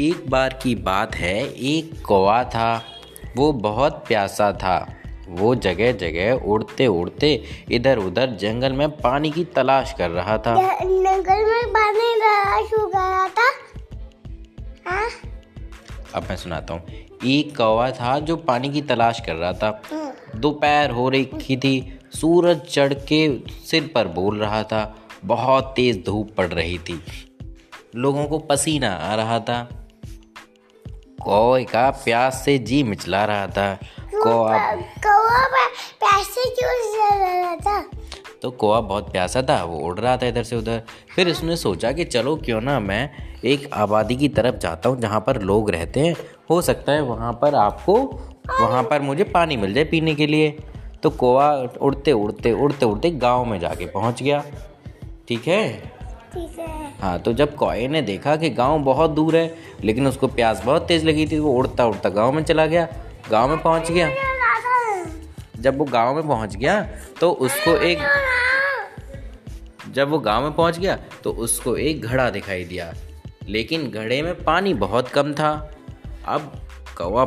एक बार की बात है एक कौवा था वो बहुत प्यासा था। वो जगह जगह उड़ते उड़ते इधर उधर जंगल में पानी की तलाश कर रहा था। जंगल में पानी तलाश हो गया था। हाँ? अब मैं सुनाता हूँ। एक कौवा था जो पानी की तलाश कर रहा था। दोपहर हो रही थी। सूरज चढ़ के सिर पर बोल रहा था। बहुत तेज धूप पड़ रही थी। लोगों को पसीना आ रहा था। कौवे का प्यास से जी मिचला रहा था। कौआ कौवा पे- पैसे क्यों रहा था? तो कौवा बहुत प्यासा था वो उड़ रहा था इधर से उधर। फिर उसने सोचा कि चलो क्यों ना मैं एक आबादी की तरफ़ जाता हूँ जहाँ पर लोग रहते हैं। हो सकता है वहाँ पर आपको वहाँ पर मुझे पानी मिल जाए पीने के लिए। तो कौवा उड़ते उड़ते उड़ते उड़ते गाँव में जाके पहुँच गया। ठीक है? ठीक है। हाँ तो जब कौए ने देखा कि गाँव बहुत दूर है, लेकिन उसको प्यास बहुत तेज़ लगी थी, वो उड़ता उड़ता गाँव में चला गया। गाँव में पहुँच गया। जब वो गाँव में पहुँच गया तो उसको एक जब वो गाँव में पहुँच गया तो उसको एक घड़ा दिखाई दिया। लेकिन घड़े में पानी बहुत कम था। अब कौवा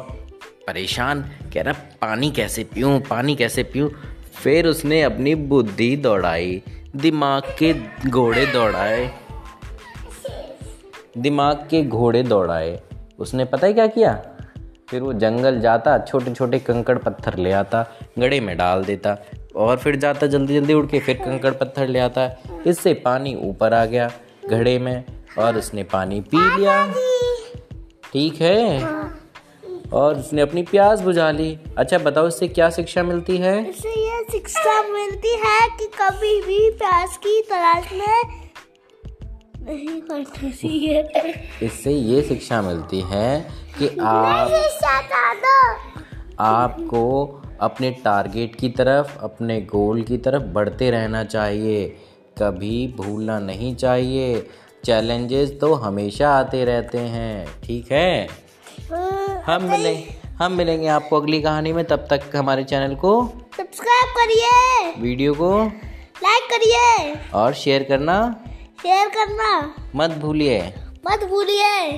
परेशान, कह रहा, पानी कैसे पीऊँ, पानी कैसे पीऊँ? फिर उसने अपनी बुद्धि दौड़ाई। दिमाग के घोड़े दौड़ाए। दिमाग के घोड़े दौड़ाए। उसने पता है क्या किया? फिर वो जंगल जाता छोटे छोटे कंकड़ पत्थर ले आता गड़े में डाल देता और फिर जाता जल्दी जल्दी उड़ के फिर कंकड़ पत्थर ले आता। इससे पानी ऊपर आ गया घड़े में और उसने पानी पी लिया। ठीक है? और उसने अपनी प्यास बुझा ली। अच्छा बताओ इससे क्या शिक्षा मिलती है? शिक्षा मिलती है कि कभी भी प्यास की तलाश में नहीं करना चाहिए इससे ये शिक्षा मिलती है कि आप आपको अपने टारगेट की तरफ़ अपने गोल की तरफ़ बढ़ते रहना चाहिए। कभी भूलना नहीं चाहिए। चैलेंजेस तो हमेशा आते रहते हैं ठीक है? हम मिलेंगे हम मिलेंगे आपको अगली कहानी में। तब तक हमारे चैनल को सब्सक्राइब करिए। वीडियो को लाइक करिए। और शेयर करना। शेयर करना। मत भूलिए। मत भूलिए।